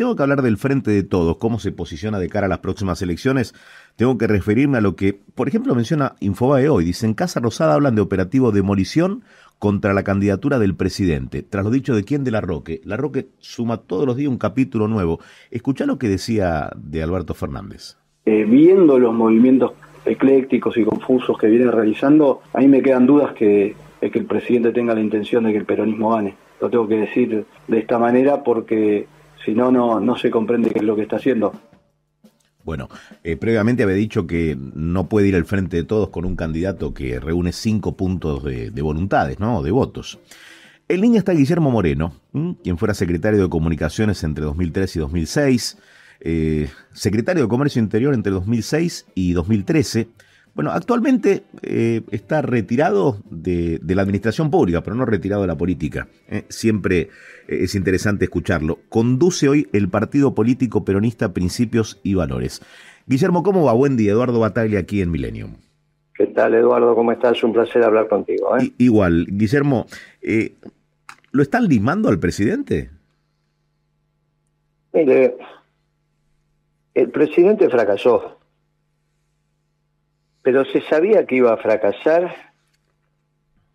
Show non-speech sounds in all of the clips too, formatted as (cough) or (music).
tengo que hablar del frente de todos, cómo se posiciona de cara a las próximas elecciones. Tengo que referirme a lo que, por ejemplo, menciona Infobae hoy. Dice, en Casa Rosada hablan de operativo demolición contra la candidatura del presidente. Tras lo dicho de quién de La Roque. La Roque suma todos los días un capítulo nuevo. Escucha lo que decía de Alberto Fernández. Eh, viendo los movimientos eclécticos y confusos que viene realizando, a mí me quedan dudas que el presidente tenga la intención de que el peronismo gane. Lo tengo que decir de esta manera porque si no, no se comprende qué es lo que está haciendo. Bueno, eh, previamente había dicho que no puede ir al frente de todos con un candidato que reúne cinco puntos de, voluntades, ¿no? De votos. En línea está Guillermo Moreno, quien fuera secretario de Comunicaciones entre 2003 y 2006, eh, secretario de Comercio Interior entre 2006 y 2013 bueno, actualmente eh, está retirado de, la administración pública, pero no retirado de la política. ¿eh? siempre eh, es interesante escucharlo. Conduce hoy el partido político peronista Principios y Valores. Guillermo, ¿cómo va? Buen día, Eduardo Bataglia aquí en Millennium. ¿Qué tal, Eduardo? ¿Cómo estás? Un placer hablar contigo. igual, Guillermo, ¿lo están limando al presidente? Mire, el presidente fracasó pero se sabía que iba a fracasar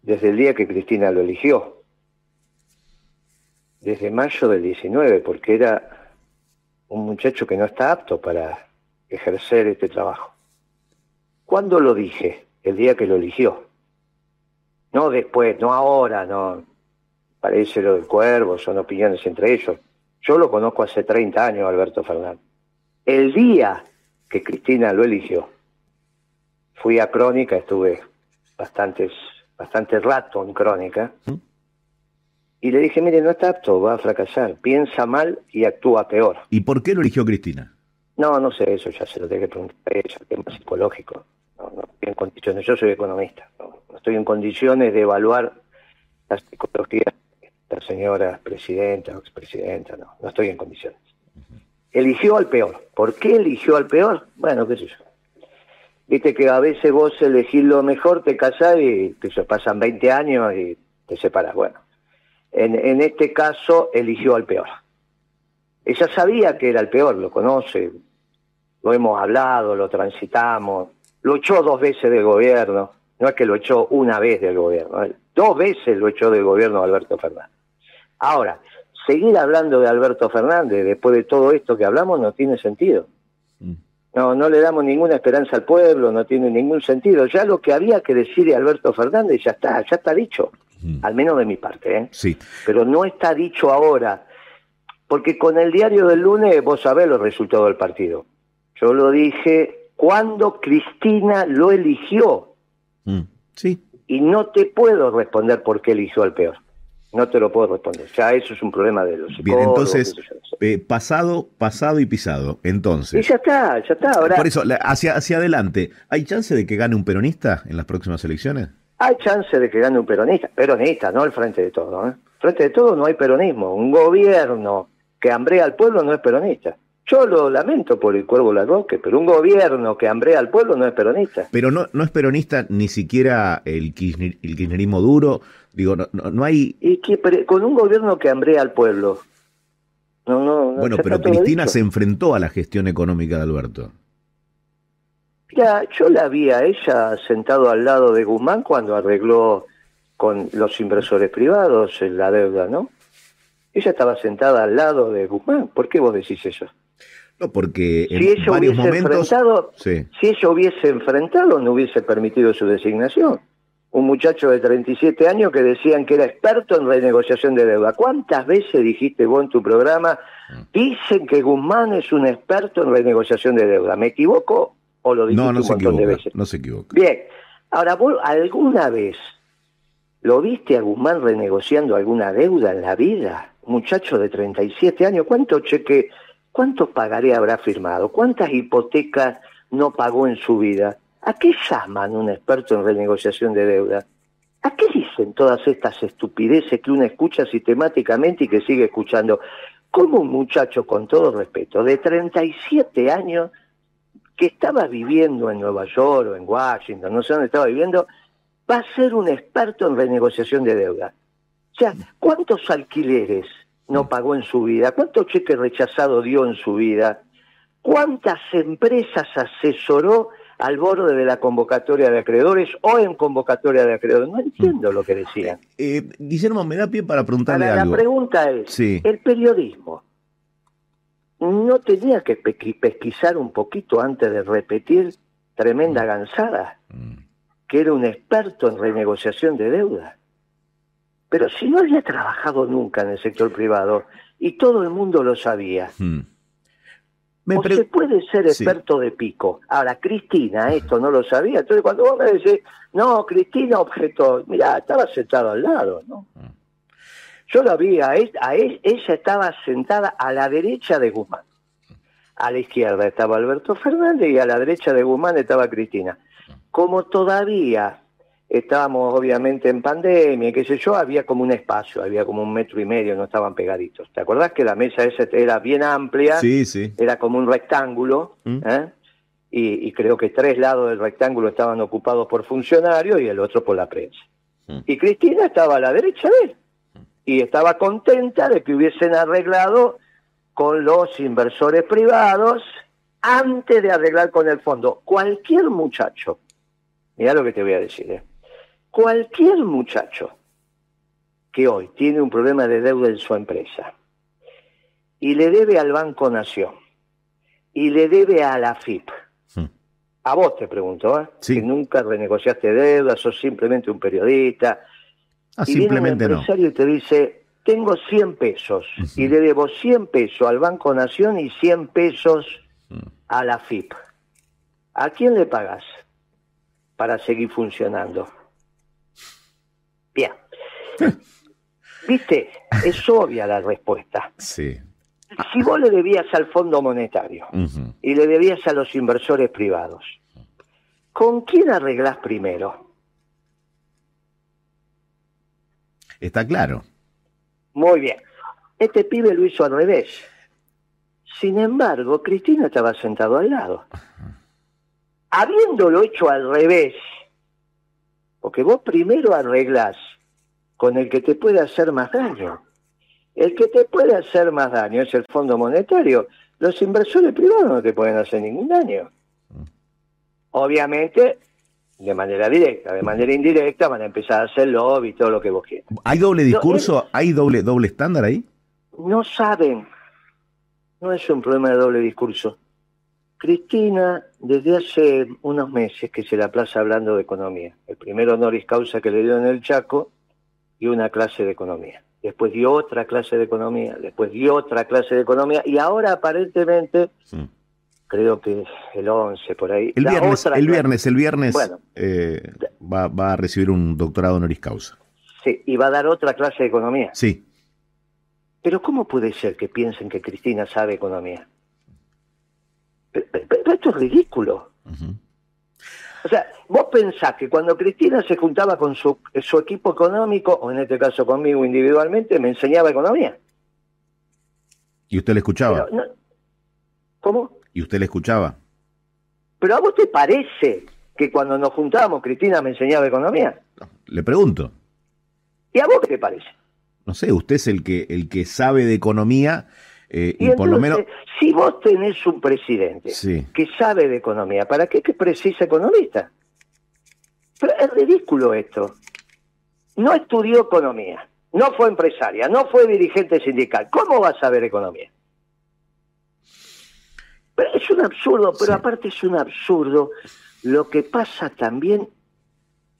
desde el día que Cristina lo eligió, desde mayo del 19, porque era un muchacho que no está apto para ejercer este trabajo. ¿Cuándo lo dije? El día que lo eligió. No después, no ahora, no. Parece lo del cuervo, son opiniones entre ellos. Yo lo conozco hace 30 años, Alberto Fernández. El día que Cristina lo eligió, fui a Crónica, estuve bastantes, bastante rato en Crónica, ¿Mm? y le dije, mire, no está apto, va a fracasar, piensa mal y actúa peor. ¿Y por qué lo eligió Cristina? No, no sé, eso ya se lo tengo que preguntar a ella, tema psicológico. No, no estoy en condiciones, yo soy economista, no, estoy en condiciones de evaluar la psicología de la señora presidenta o expresidenta, no, no estoy en condiciones. Eligió al peor. ¿Por qué eligió al peor? Bueno, qué sé yo. Viste que a veces vos elegís lo mejor, te casás y te pasan 20 años y te separas. Bueno, en, en este caso eligió al peor. Ella sabía que era el peor, lo conoce, lo hemos hablado, lo transitamos, lo echó dos veces del gobierno, no es que lo echó una vez del gobierno, dos veces lo echó del gobierno Alberto Fernández. Ahora, seguir hablando de Alberto Fernández después de todo esto que hablamos no tiene sentido. No, no le damos ninguna esperanza al pueblo, no tiene ningún sentido. Ya lo que había que decir de Alberto Fernández ya está, ya está dicho, al menos de mi parte. ¿eh? Sí. Pero no está dicho ahora, porque con el diario del lunes vos sabés los resultados del partido. Yo lo dije cuando Cristina lo eligió. Mm. Sí. Y no te puedo responder por qué eligió al peor. No te lo puedo responder. Ya eso es un problema de los. Bien, entonces, eh, pasado, pasado y pisado. Entonces. Y ya está, ya está. Ahora, por eso, hacia, hacia adelante, ¿hay chance de que gane un peronista en las próximas elecciones? Hay chance de que gane un peronista. Peronista, no el frente de todo. ¿eh? Frente de todo no hay peronismo. Un gobierno que hambrea al pueblo no es peronista. Yo lo lamento por el Cuervo Larroque, pero un gobierno que hambrea al pueblo no es peronista. Pero no, no es peronista ni siquiera el, el kirchnerismo duro, Digo, no, no, hay... ¿Y que, con un gobierno que hambrea al pueblo? No, no, bueno, pero Cristina se enfrentó a la gestión económica de Alberto. Ya, yo la vi a ella sentado al lado de Guzmán cuando arregló con los inversores privados la deuda, ¿no? Ella estaba sentada al lado de Guzmán. ¿Por qué vos decís eso? No, porque en si ella varios momentos... Si ella hubiese enfrentado, no hubiese permitido su designación un muchacho de 37 años que decían que era experto en renegociación de deuda. ¿Cuántas veces dijiste vos en tu programa, dicen que Guzmán es un experto en renegociación de deuda? ¿Me equivoco o lo dijiste no, no un montón de veces? No se equivoca. Bien, ahora, ¿vos alguna vez lo viste a Guzmán renegociando alguna deuda en la vida? muchacho de 37 años, ¿cuánto cheque, cuánto pagaré habrá firmado? ¿Cuántas hipotecas no pagó en su vida? ¿A qué llaman un experto en renegociación de deuda? ¿A qué dicen todas estas estupideces que uno escucha sistemáticamente y que sigue escuchando? ¿Cómo un muchacho, con todo respeto, de 37 años, que estaba viviendo en Nueva York o en Washington, no sé dónde estaba viviendo, va a ser un experto en renegociación de deuda? O sea, ¿cuántos alquileres no pagó en su vida? ¿Cuántos cheques rechazados dio en su vida? ¿Cuántas empresas asesoró al borde de la convocatoria de acreedores o en convocatoria de acreedores? No entiendo lo que decían. Eh, Guillermo, me da pie para preguntarle algo. La pregunta es, el periodismo no tenía que pesquisar un poquito antes de repetir tremenda mm. gansada, mm. que era un experto en renegociación de deuda. Pero si no había trabajado nunca en el sector privado y todo el mundo lo sabía, mm. o se puede ser experto de pico. Ahora, Cristina esto no lo sabía. Entonces, cuando vos me decís, no, Cristina objeto, mira, estaba sentado al lado, ¿no? Yo la vi, a, a ella estaba sentada a la derecha de Guzmán. A la izquierda estaba Alberto Fernández y a la derecha de Guzmán estaba Cristina. Como todavía estábamos obviamente en pandemia, qué sé yo, había como un espacio, había como un metro y medio, no estaban pegaditos. ¿Te acordás que la mesa esa era bien amplia? Sí, sí. Era como un rectángulo, mm. ¿eh? y, creo que tres lados del rectángulo estaban ocupados por funcionarios y el otro por la prensa. Mm. Y Cristina estaba a la derecha de él, y estaba contenta de que hubiesen arreglado con los inversores privados antes de arreglar con el fondo. Cualquier muchacho, mira lo que te voy a decir, ¿eh? Cualquier muchacho que hoy tiene un problema de deuda en su empresa y le debe al Banco Nación y le debe a la FIP, hmm. a vos te pregunto, ¿eh? que nunca renegociaste deuda, sos simplemente un periodista, ah, y simplemente viene un empresario y te dice, tengo 100 pesos y le debo 100 pesos al Banco Nación y 100 pesos a la FIP. ¿A quién le pagas para seguir funcionando? Bien. (laughs) ¿Viste? Es obvia la respuesta. Sí. Si vos le debías al Fondo Monetario y le debías a los inversores privados, ¿con quién arreglás primero? Está claro. Muy bien. Este pibe lo hizo al revés. Sin embargo, Cristina estaba sentado al lado. Habiéndolo hecho al revés, porque vos primero arreglás con el que te puede hacer más daño. El que te puede hacer más daño es el Fondo Monetario. Los inversores privados no te pueden hacer ningún daño. Obviamente, de manera directa, de manera indirecta van a empezar a hacer lobby y todo lo que vos quieras. ¿Hay doble discurso? ¿Hay doble, doble estándar ahí? No saben. No es un problema de doble discurso. Cristina, desde hace unos meses que se la plaza hablando de economía. El primero honoris causa que le dio en el Chaco y una clase de economía. Después dio otra clase de economía, después dio otra clase de economía y ahora aparentemente creo que el 11 por ahí. El viernes, el viernes, el viernes eh, va, va, a recibir un doctorado honoris causa. Sí, y va a dar otra clase de economía. Sí. Pero ¿cómo puede ser que piensen que Cristina sabe economía? Pero, esto es ridículo. O sea, vos pensás que cuando Cristina se juntaba con su, su equipo económico, o en este caso conmigo individualmente, me enseñaba economía. ¿Y usted le escuchaba? ¿Cómo? ¿Y usted le escuchaba? ¿Pero a vos te parece que cuando nos juntábamos Cristina me enseñaba economía? Le pregunto. ¿Y a vos qué te parece? No sé, usted es el que, el que sabe de economía eh, y, por lo menos... Si vos tenés un presidente que sabe de economía, ¿para qué que precisa economista? Pero es ridículo esto. No estudió economía, no fue empresaria, no fue dirigente sindical. ¿Cómo va a saber economía? es un absurdo, pero aparte es un absurdo lo que pasa también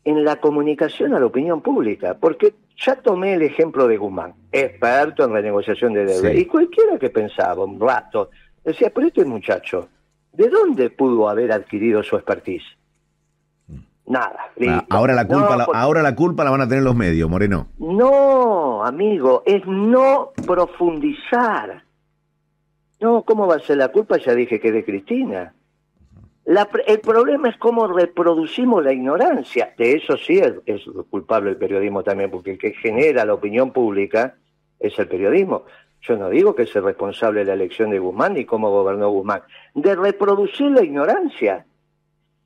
en la comunicación a la opinión pública, porque ya tomé el ejemplo de Guzmán, experto en renegociación de deuda, y cualquiera que pensaba un rato, decía, pero este muchacho, ¿de dónde pudo haber adquirido su expertise? Nada. Ah, ahora la culpa, la, ahora la culpa la van a tener los medios, Moreno. No, amigo, es no profundizar. No, ¿cómo va a ser la culpa? Ya dije que de Cristina. El problema es cómo reproducimos la ignorancia. De eso sí es, culpable el periodismo también, porque el que genera la opinión pública es el periodismo. Yo no digo que sea responsable de la elección de Guzmán ni cómo gobernó Guzmán, de reproducir la ignorancia.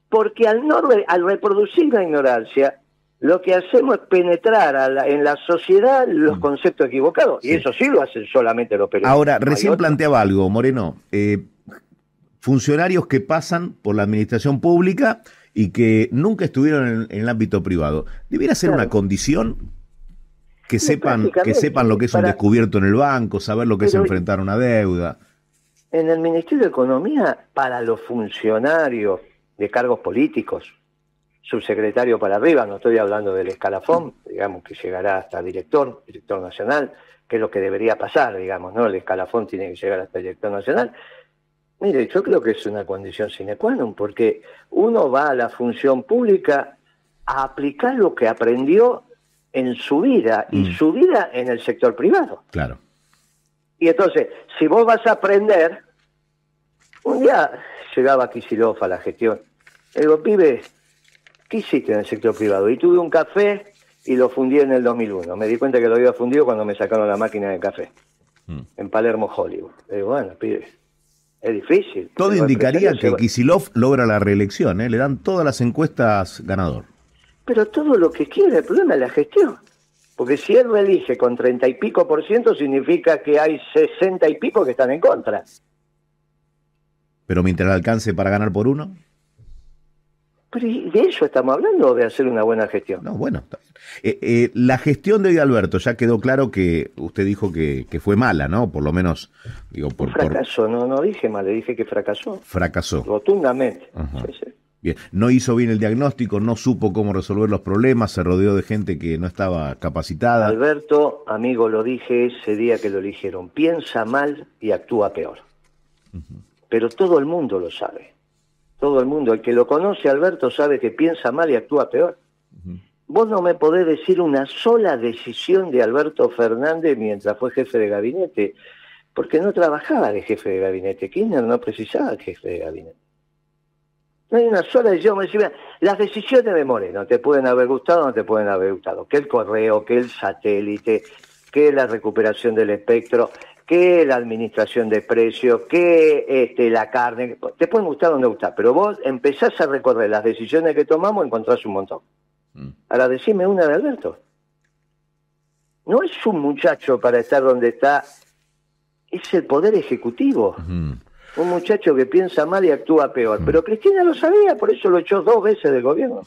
Porque al, no al reproducir la ignorancia, lo que hacemos es penetrar en la sociedad los mm. conceptos equivocados. Y eso sí lo hacen solamente los periodistas. Ahora, recién planteaba algo, Moreno. Eh, funcionarios que pasan por la administración pública y que nunca estuvieron en, el ámbito privado. ¿Debiera ser una condición que sepan, que sepan lo que es un descubierto en el banco, saber lo que es enfrentar una deuda? En el Ministerio de Economía, para los funcionarios de cargos políticos, subsecretario para arriba, no estoy hablando del escalafón, digamos que llegará hasta director, director nacional, que es lo que debería pasar, digamos, ¿no? El escalafón tiene que llegar hasta director nacional. Mire, yo creo que es una condición sine qua non, porque uno va a la función pública a aplicar lo que aprendió en su vida y mm. su vida en el sector privado. Claro. Y entonces, si vos vas a aprender, un día llegaba Kisilov a la gestión. Le digo, pibe, ¿qué hiciste en el sector privado? Y tuve un café y lo fundí en el 2001. Me di cuenta que lo había fundido cuando me sacaron la máquina de café. Mm. En Palermo, Hollywood. Le digo, bueno, pibe, es difícil. Todo indicaría que Kisilov logra la reelección, ¿eh? le dan todas las encuestas ganador. Pero todo lo que quiere, el problema es la gestión. Porque si él elige con treinta y pico por ciento, significa que hay sesenta y pico que están en contra. Pero mientras alcance para ganar por uno. Pero ¿de eso estamos hablando de hacer una buena gestión? No, bueno. Eh, eh, la gestión de Alberto, ya quedó claro que usted dijo que, fue mala, ¿no? Por lo menos, digo, por... Fracasó, no, no dije mal, le dije que fracasó. Fracasó. Rotundamente. Bien, no hizo bien el diagnóstico, no supo cómo resolver los problemas, se rodeó de gente que no estaba capacitada. Alberto, amigo, lo dije ese día que lo eligieron, piensa mal y actúa peor. Pero todo el mundo lo sabe todo el mundo. El que lo conoce, Alberto, sabe que piensa mal y actúa peor. Vos no me podés decir una sola decisión de Alberto Fernández mientras fue jefe de gabinete, porque no trabajaba de jefe de gabinete. Kirchner no precisaba de jefe de gabinete. No hay una sola decisión. Me decía, las decisiones de Moreno te pueden haber gustado o no te pueden haber gustado. Que el correo, que el satélite, que la recuperación del espectro que la administración de precios, que este, la carne, te pueden gustar o no gustar, pero vos empezás a recorrer las decisiones que tomamos, encontrás un montón. Mm. Ahora decime una de Alberto. No es un muchacho para estar donde está, es el poder ejecutivo. Un muchacho que piensa mal y actúa peor. Pero Cristina lo sabía, por eso lo echó dos veces del gobierno.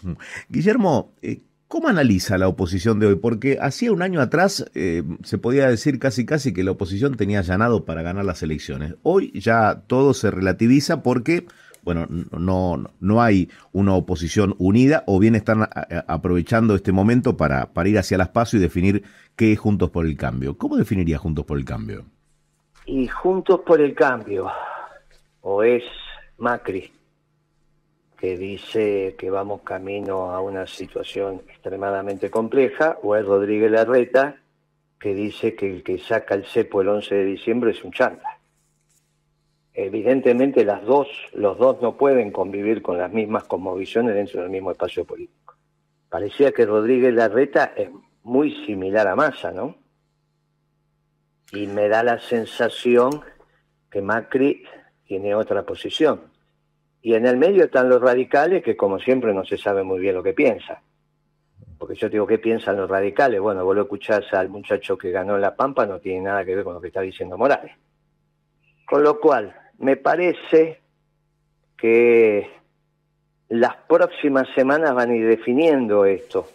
Guillermo, eh, ¿Cómo analiza la oposición de hoy? Porque hacía un año atrás eh, se podía decir casi casi que la oposición tenía allanado para ganar las elecciones. Hoy ya todo se relativiza porque, bueno, no, no hay una oposición unida o bien están aprovechando este momento para, para ir hacia las pasos y definir qué es Juntos por el Cambio. ¿Cómo definiría Juntos por el Cambio? Y Juntos por el Cambio, o es Macri, que dice que vamos camino a una situación extremadamente compleja, o es Rodríguez Larreta, que dice que el que saca el cepo el 11 de diciembre es un chanta. Evidentemente las dos, los dos no pueden convivir con las mismas cosmovisiones dentro del mismo espacio político. Parecía que Rodríguez Larreta es muy similar a Massa, ¿no? Y me da la sensación que Macri tiene otra posición. Y en el medio están los radicales que como siempre no se sabe muy bien lo que piensan. Porque yo digo, ¿qué piensan los radicales? Bueno, vos lo escuchás al muchacho que ganó La Pampa, no tiene nada que ver con lo que está diciendo Morales. Con lo cual, me parece que las próximas semanas van a ir definiendo esto.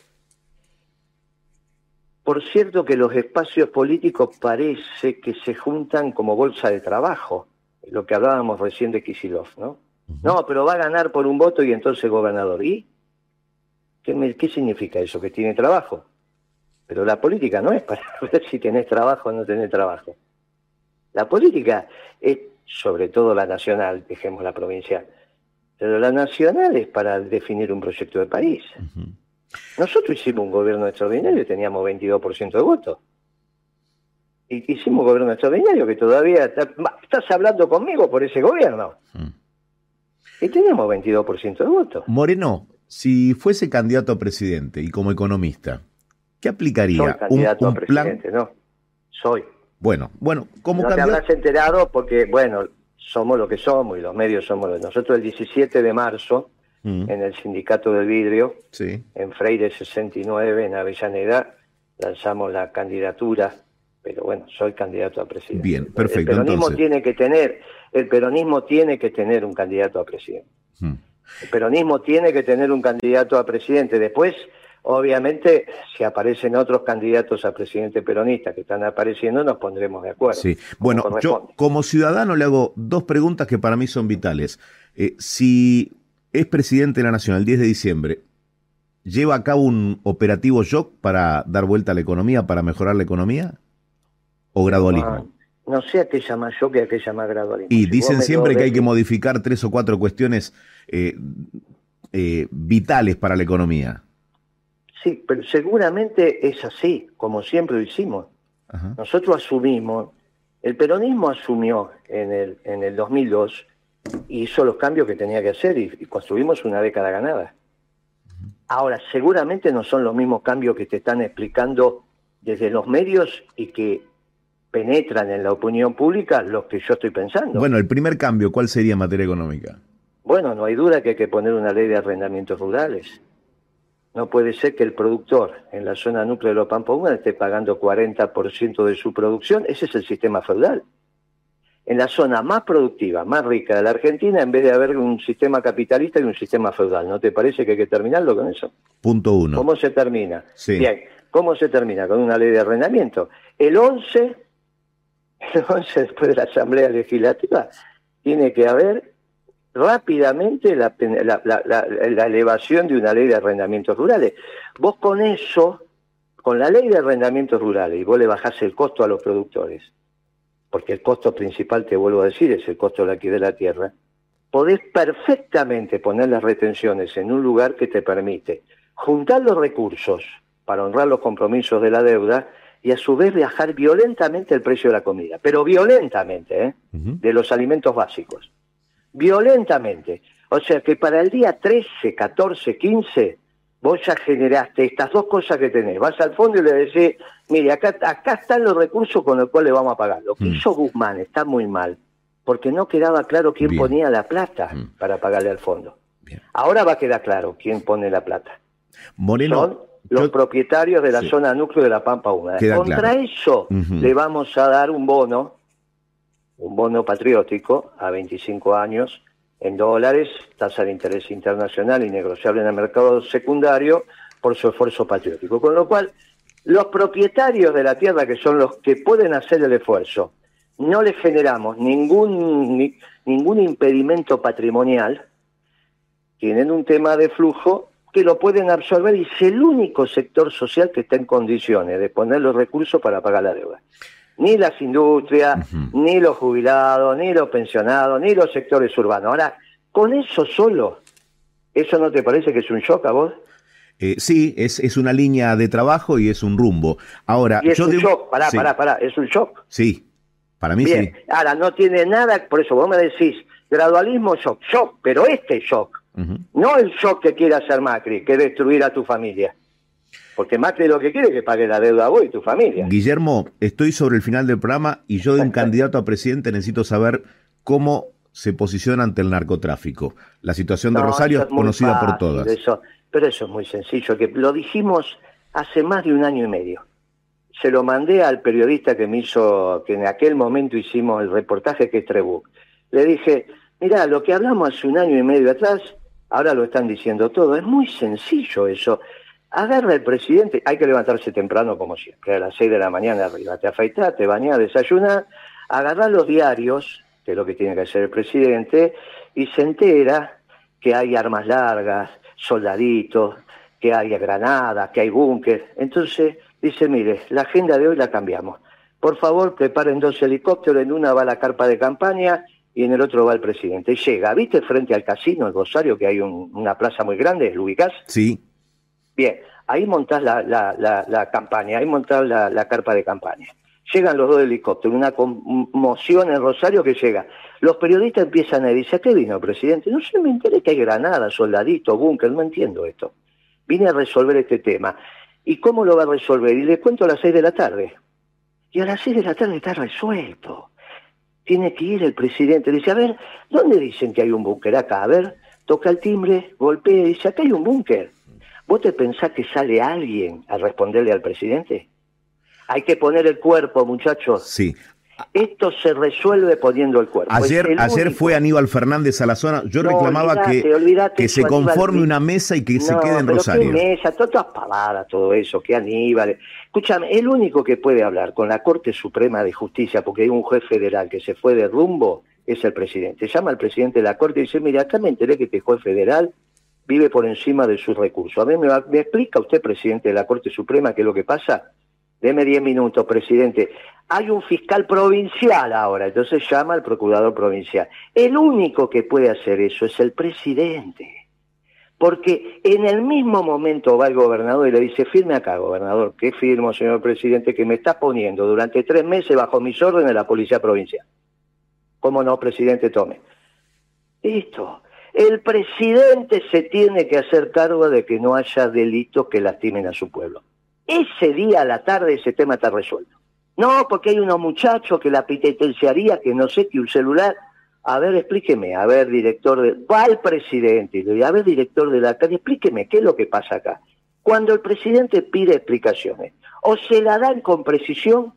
Por cierto que los espacios políticos parece que se juntan como bolsa de trabajo, lo que hablábamos recién de Kisilov, ¿no? No, pero va a ganar por un voto y entonces gobernador. ¿Y qué, qué significa eso? Que tiene trabajo. Pero la política no es para (laughs) ver si tenés trabajo o no tenés trabajo. La política es, sobre todo la nacional, dejemos la provincial, pero la nacional es para definir un proyecto de país. Nosotros hicimos un gobierno extraordinario y teníamos 22% de votos. Hicimos un gobierno extraordinario que todavía... estás hablando conmigo por ese gobierno. Y teníamos 22% de votos. Moreno, si fuese candidato a presidente y como economista, ¿qué aplicaría? Soy candidato a presidente, no. Soy. Bueno, bueno, como no candidato... te habrás enterado porque, bueno, somos lo que somos y los medios somos los... Nosotros el 17 de marzo mm. en el sindicato del vidrio, en Freire 69, en Avellaneda, lanzamos la candidatura, pero bueno, soy candidato a presidente. Bien, perfecto. El peronismo tiene que tener, el peronismo tiene que tener un candidato a presidente. Mm. El peronismo tiene que tener un candidato a presidente. Después, obviamente, si aparecen otros candidatos a presidente peronista que están apareciendo, nos pondremos de acuerdo. Sí, bueno, yo como ciudadano le hago dos preguntas que para mí son vitales. Eh, si es presidente de la Nación el 10 de diciembre, ¿lleva a cabo un operativo shock para dar vuelta a la economía, para mejorar la economía? ¿O gradualismo? No, sé a qué llama shock y a qué llama gradualismo. Y dicen siempre que hay que modificar tres o cuatro cuestiones eh, eh, vitales para la economía. Sí, pero seguramente es así, como siempre lo hicimos. Nosotros asumimos, el peronismo asumió en el, en el 2002 y hizo los cambios que tenía que hacer y, construimos una década ganada. Ahora, seguramente no son los mismos cambios que te están explicando desde los medios y que penetran en la opinión pública los que yo estoy pensando. Bueno, el primer cambio, ¿cuál sería en materia económica? Bueno, no hay duda que hay que poner una ley de arrendamientos rurales. No puede ser que el productor en la zona núcleo de los esté pagando 40% de su producción. Ese es el sistema feudal. En la zona más productiva, más rica de la Argentina, en vez de haber un sistema capitalista y un sistema feudal. ¿No te parece que hay que terminarlo con eso? Punto uno. ¿Cómo se termina? Bien, ¿cómo se termina? Con una ley de arrendamiento. El 11, (laughs) 11 después de la Asamblea Legislativa, tiene que haber rápidamente la, elevación de una ley de arrendamientos rurales. Vos con eso, con la ley de arrendamientos rurales, y vos le bajás el costo a los productores, porque el costo principal, te vuelvo a decir, es el costo de aquí de la tierra, podés perfectamente poner las retenciones en un lugar que te permite juntar los recursos para honrar los compromisos de la deuda y a su vez viajar violentamente el precio de la comida, pero violentamente, ¿eh? de los alimentos básicos violentamente. O sea que para el día 13, 14, 15, vos ya generaste estas dos cosas que tenés. Vas al fondo y le decís, mire, acá, acá están los recursos con los cuales vamos a pagar. Lo que mm. hizo Guzmán está muy mal, porque no quedaba claro quién ponía la plata mm. para pagarle al fondo. Ahora va a quedar claro quién pone la plata. Moreno, Son los propietarios de la zona núcleo de la Pampa Húmeda. Contra eso le vamos a dar un bono un bono patriótico a 25 años en dólares, tasa de interés internacional y negociable en el mercado secundario por su esfuerzo patriótico. Con lo cual, los propietarios de la tierra, que son los que pueden hacer el esfuerzo, no les generamos ningún, ningún impedimento patrimonial, tienen un tema de flujo que lo pueden absorber y es el único sector social que está en condiciones de poner los recursos para pagar la deuda ni las industrias, ni los jubilados, ni los pensionados, ni los sectores urbanos. Ahora, con eso solo, ¿eso no te parece que es un shock a vos? Eh, sí, es, es una línea de trabajo y es un rumbo. Ahora, y es un shock, pará, pará, pará, es un shock. Sí, para mí Bien. sí. Ahora, no tiene nada, por eso vos me decís, gradualismo shock, shock, pero este shock, no el shock que quiere hacer Macri, que destruir a tu familia. Porque Macri lo que quiere es que pague la deuda a vos y tu familia. Guillermo, estoy sobre el final del programa y yo de un candidato a presidente necesito saber cómo se posiciona ante el narcotráfico. La situación de Rosario es conocida por todas. Eso, pero eso es muy sencillo, que lo dijimos hace más de un año y medio. Se lo mandé al periodista que me hizo, que en aquel momento hicimos el reportaje que es Trebuch. Le dije, mira, lo que hablamos hace un año y medio atrás, ahora lo están diciendo todo. Es muy sencillo eso agarra el presidente, hay que levantarse temprano como siempre, a las 6 de la mañana arriba, te afeitas, te bañas, desayunas, agarrar los diarios, que es lo que tiene que hacer el presidente, y se entera que hay armas largas, soldaditos, que hay granadas, que hay búnker. Entonces dice, mire, la agenda de hoy la cambiamos. Por favor, preparen dos helicópteros, en una va la carpa de campaña y en el otro va el presidente. Llega, ¿viste frente al casino, el Rosario, que hay una plaza muy grande, ¿lo ubicás? Sí. Bien, ahí montás la, la, campaña, ahí montás la, carpa de campaña. Llegan los dos helicópteros, una conmoción en Rosario que llega. Los periodistas empiezan a decir, ¿a qué vino, presidente? No sé, me enteré que hay granadas, soldaditos, búnker, no entiendo esto. Vine a resolver este tema. ¿Y cómo lo va a resolver? Y le cuento a las seis de la tarde. Y a las seis de la tarde está resuelto. Tiene que ir el presidente. Dice, a ver, ¿dónde dicen que hay un búnker acá? A ver, toca el timbre, golpea y dice, acá hay un búnker. ¿Vos te pensás que sale alguien a responderle al presidente? Hay que poner el cuerpo, muchachos. Sí. Esto se resuelve poniendo el cuerpo. Ayer, ayer fue Aníbal Fernández a la zona. Yo reclamaba que, que se conforme una mesa y que se quede en pero Rosario. ¿qué mesa? Todas pavadas, todo eso. Que Aníbal. Escúchame, el único que puede hablar con la Corte Suprema de Justicia, porque hay un juez federal que se fue de rumbo, es el presidente. Llama al presidente de la Corte y dice: Mira, acá me enteré que este juez federal vive por encima de sus recursos. A mí me, me explica usted, presidente de la Corte Suprema, qué es lo que pasa. Deme 10 minutos, presidente. Hay un fiscal provincial ahora, entonces llama al procurador provincial. El único que puede hacer eso es el presidente. Porque en el mismo momento va el gobernador y le dice, firme acá, gobernador, ¿qué firmo, señor presidente, que me está poniendo durante tres meses bajo mis órdenes la policía provincial? ¿Cómo no, presidente? Tome. Listo. El presidente se tiene que hacer cargo de que no haya delitos que lastimen a su pueblo. Ese día a la tarde ese tema está resuelto. No, porque hay unos muchachos que la penitenciaría, que no sé, que un celular. A ver, explíqueme, a ver, director de... Va el presidente y le dice, a ver, director de la calle, explíqueme, ¿qué es lo que pasa acá? Cuando el presidente pide explicaciones, o se la dan con precisión,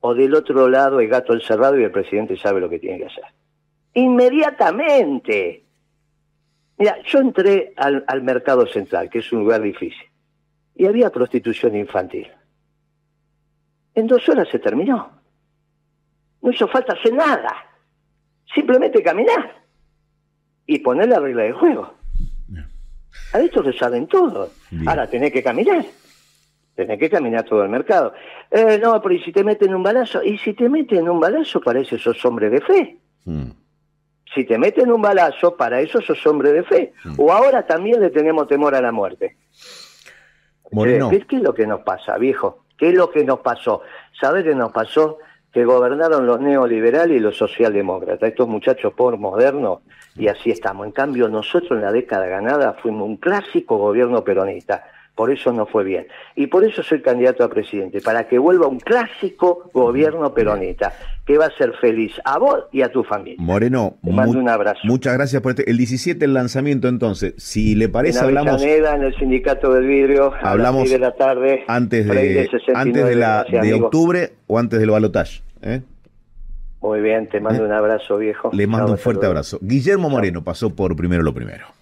o del otro lado el gato encerrado y el presidente sabe lo que tiene que hacer. Inmediatamente. Mira, yo entré al, al mercado central, que es un lugar difícil, y había prostitución infantil. En dos horas se terminó. No hizo falta hacer nada. Simplemente caminar y poner la regla del juego. A esto se saben todos. Ahora tenés que caminar. Tenés que caminar todo el mercado. Eh, no, pero ¿y si te meten un balazo? Y si te meten un balazo, para eso sos hombre de fe. Mm. Si te meten un balazo, para eso sos hombre de fe. O ahora también le tenemos temor a la muerte. Moreno. ¿Qué, ¿Qué es lo que nos pasa, viejo? ¿Qué es lo que nos pasó? ¿Sabe qué nos pasó? Que gobernaron los neoliberales y los socialdemócratas, estos muchachos por modernos, y así estamos. En cambio, nosotros en la década ganada fuimos un clásico gobierno peronista. Por eso no fue bien. Y por eso soy candidato a presidente, para que vuelva un clásico gobierno peronista, que va a ser feliz a vos y a tu familia. Moreno, Te mando un abrazo. muchas gracias por este. El 17 el lanzamiento entonces. Si le parece, en hablamos en el Sindicato del Vidrio, a Hablamos las seis de la tarde. antes de, 69, antes de, la, gracias, de octubre o antes del balotaje. ¿eh? Muy bien, te mando un abrazo, viejo. Le mando un fuerte abrazo. Guillermo Moreno pasó por primero lo primero.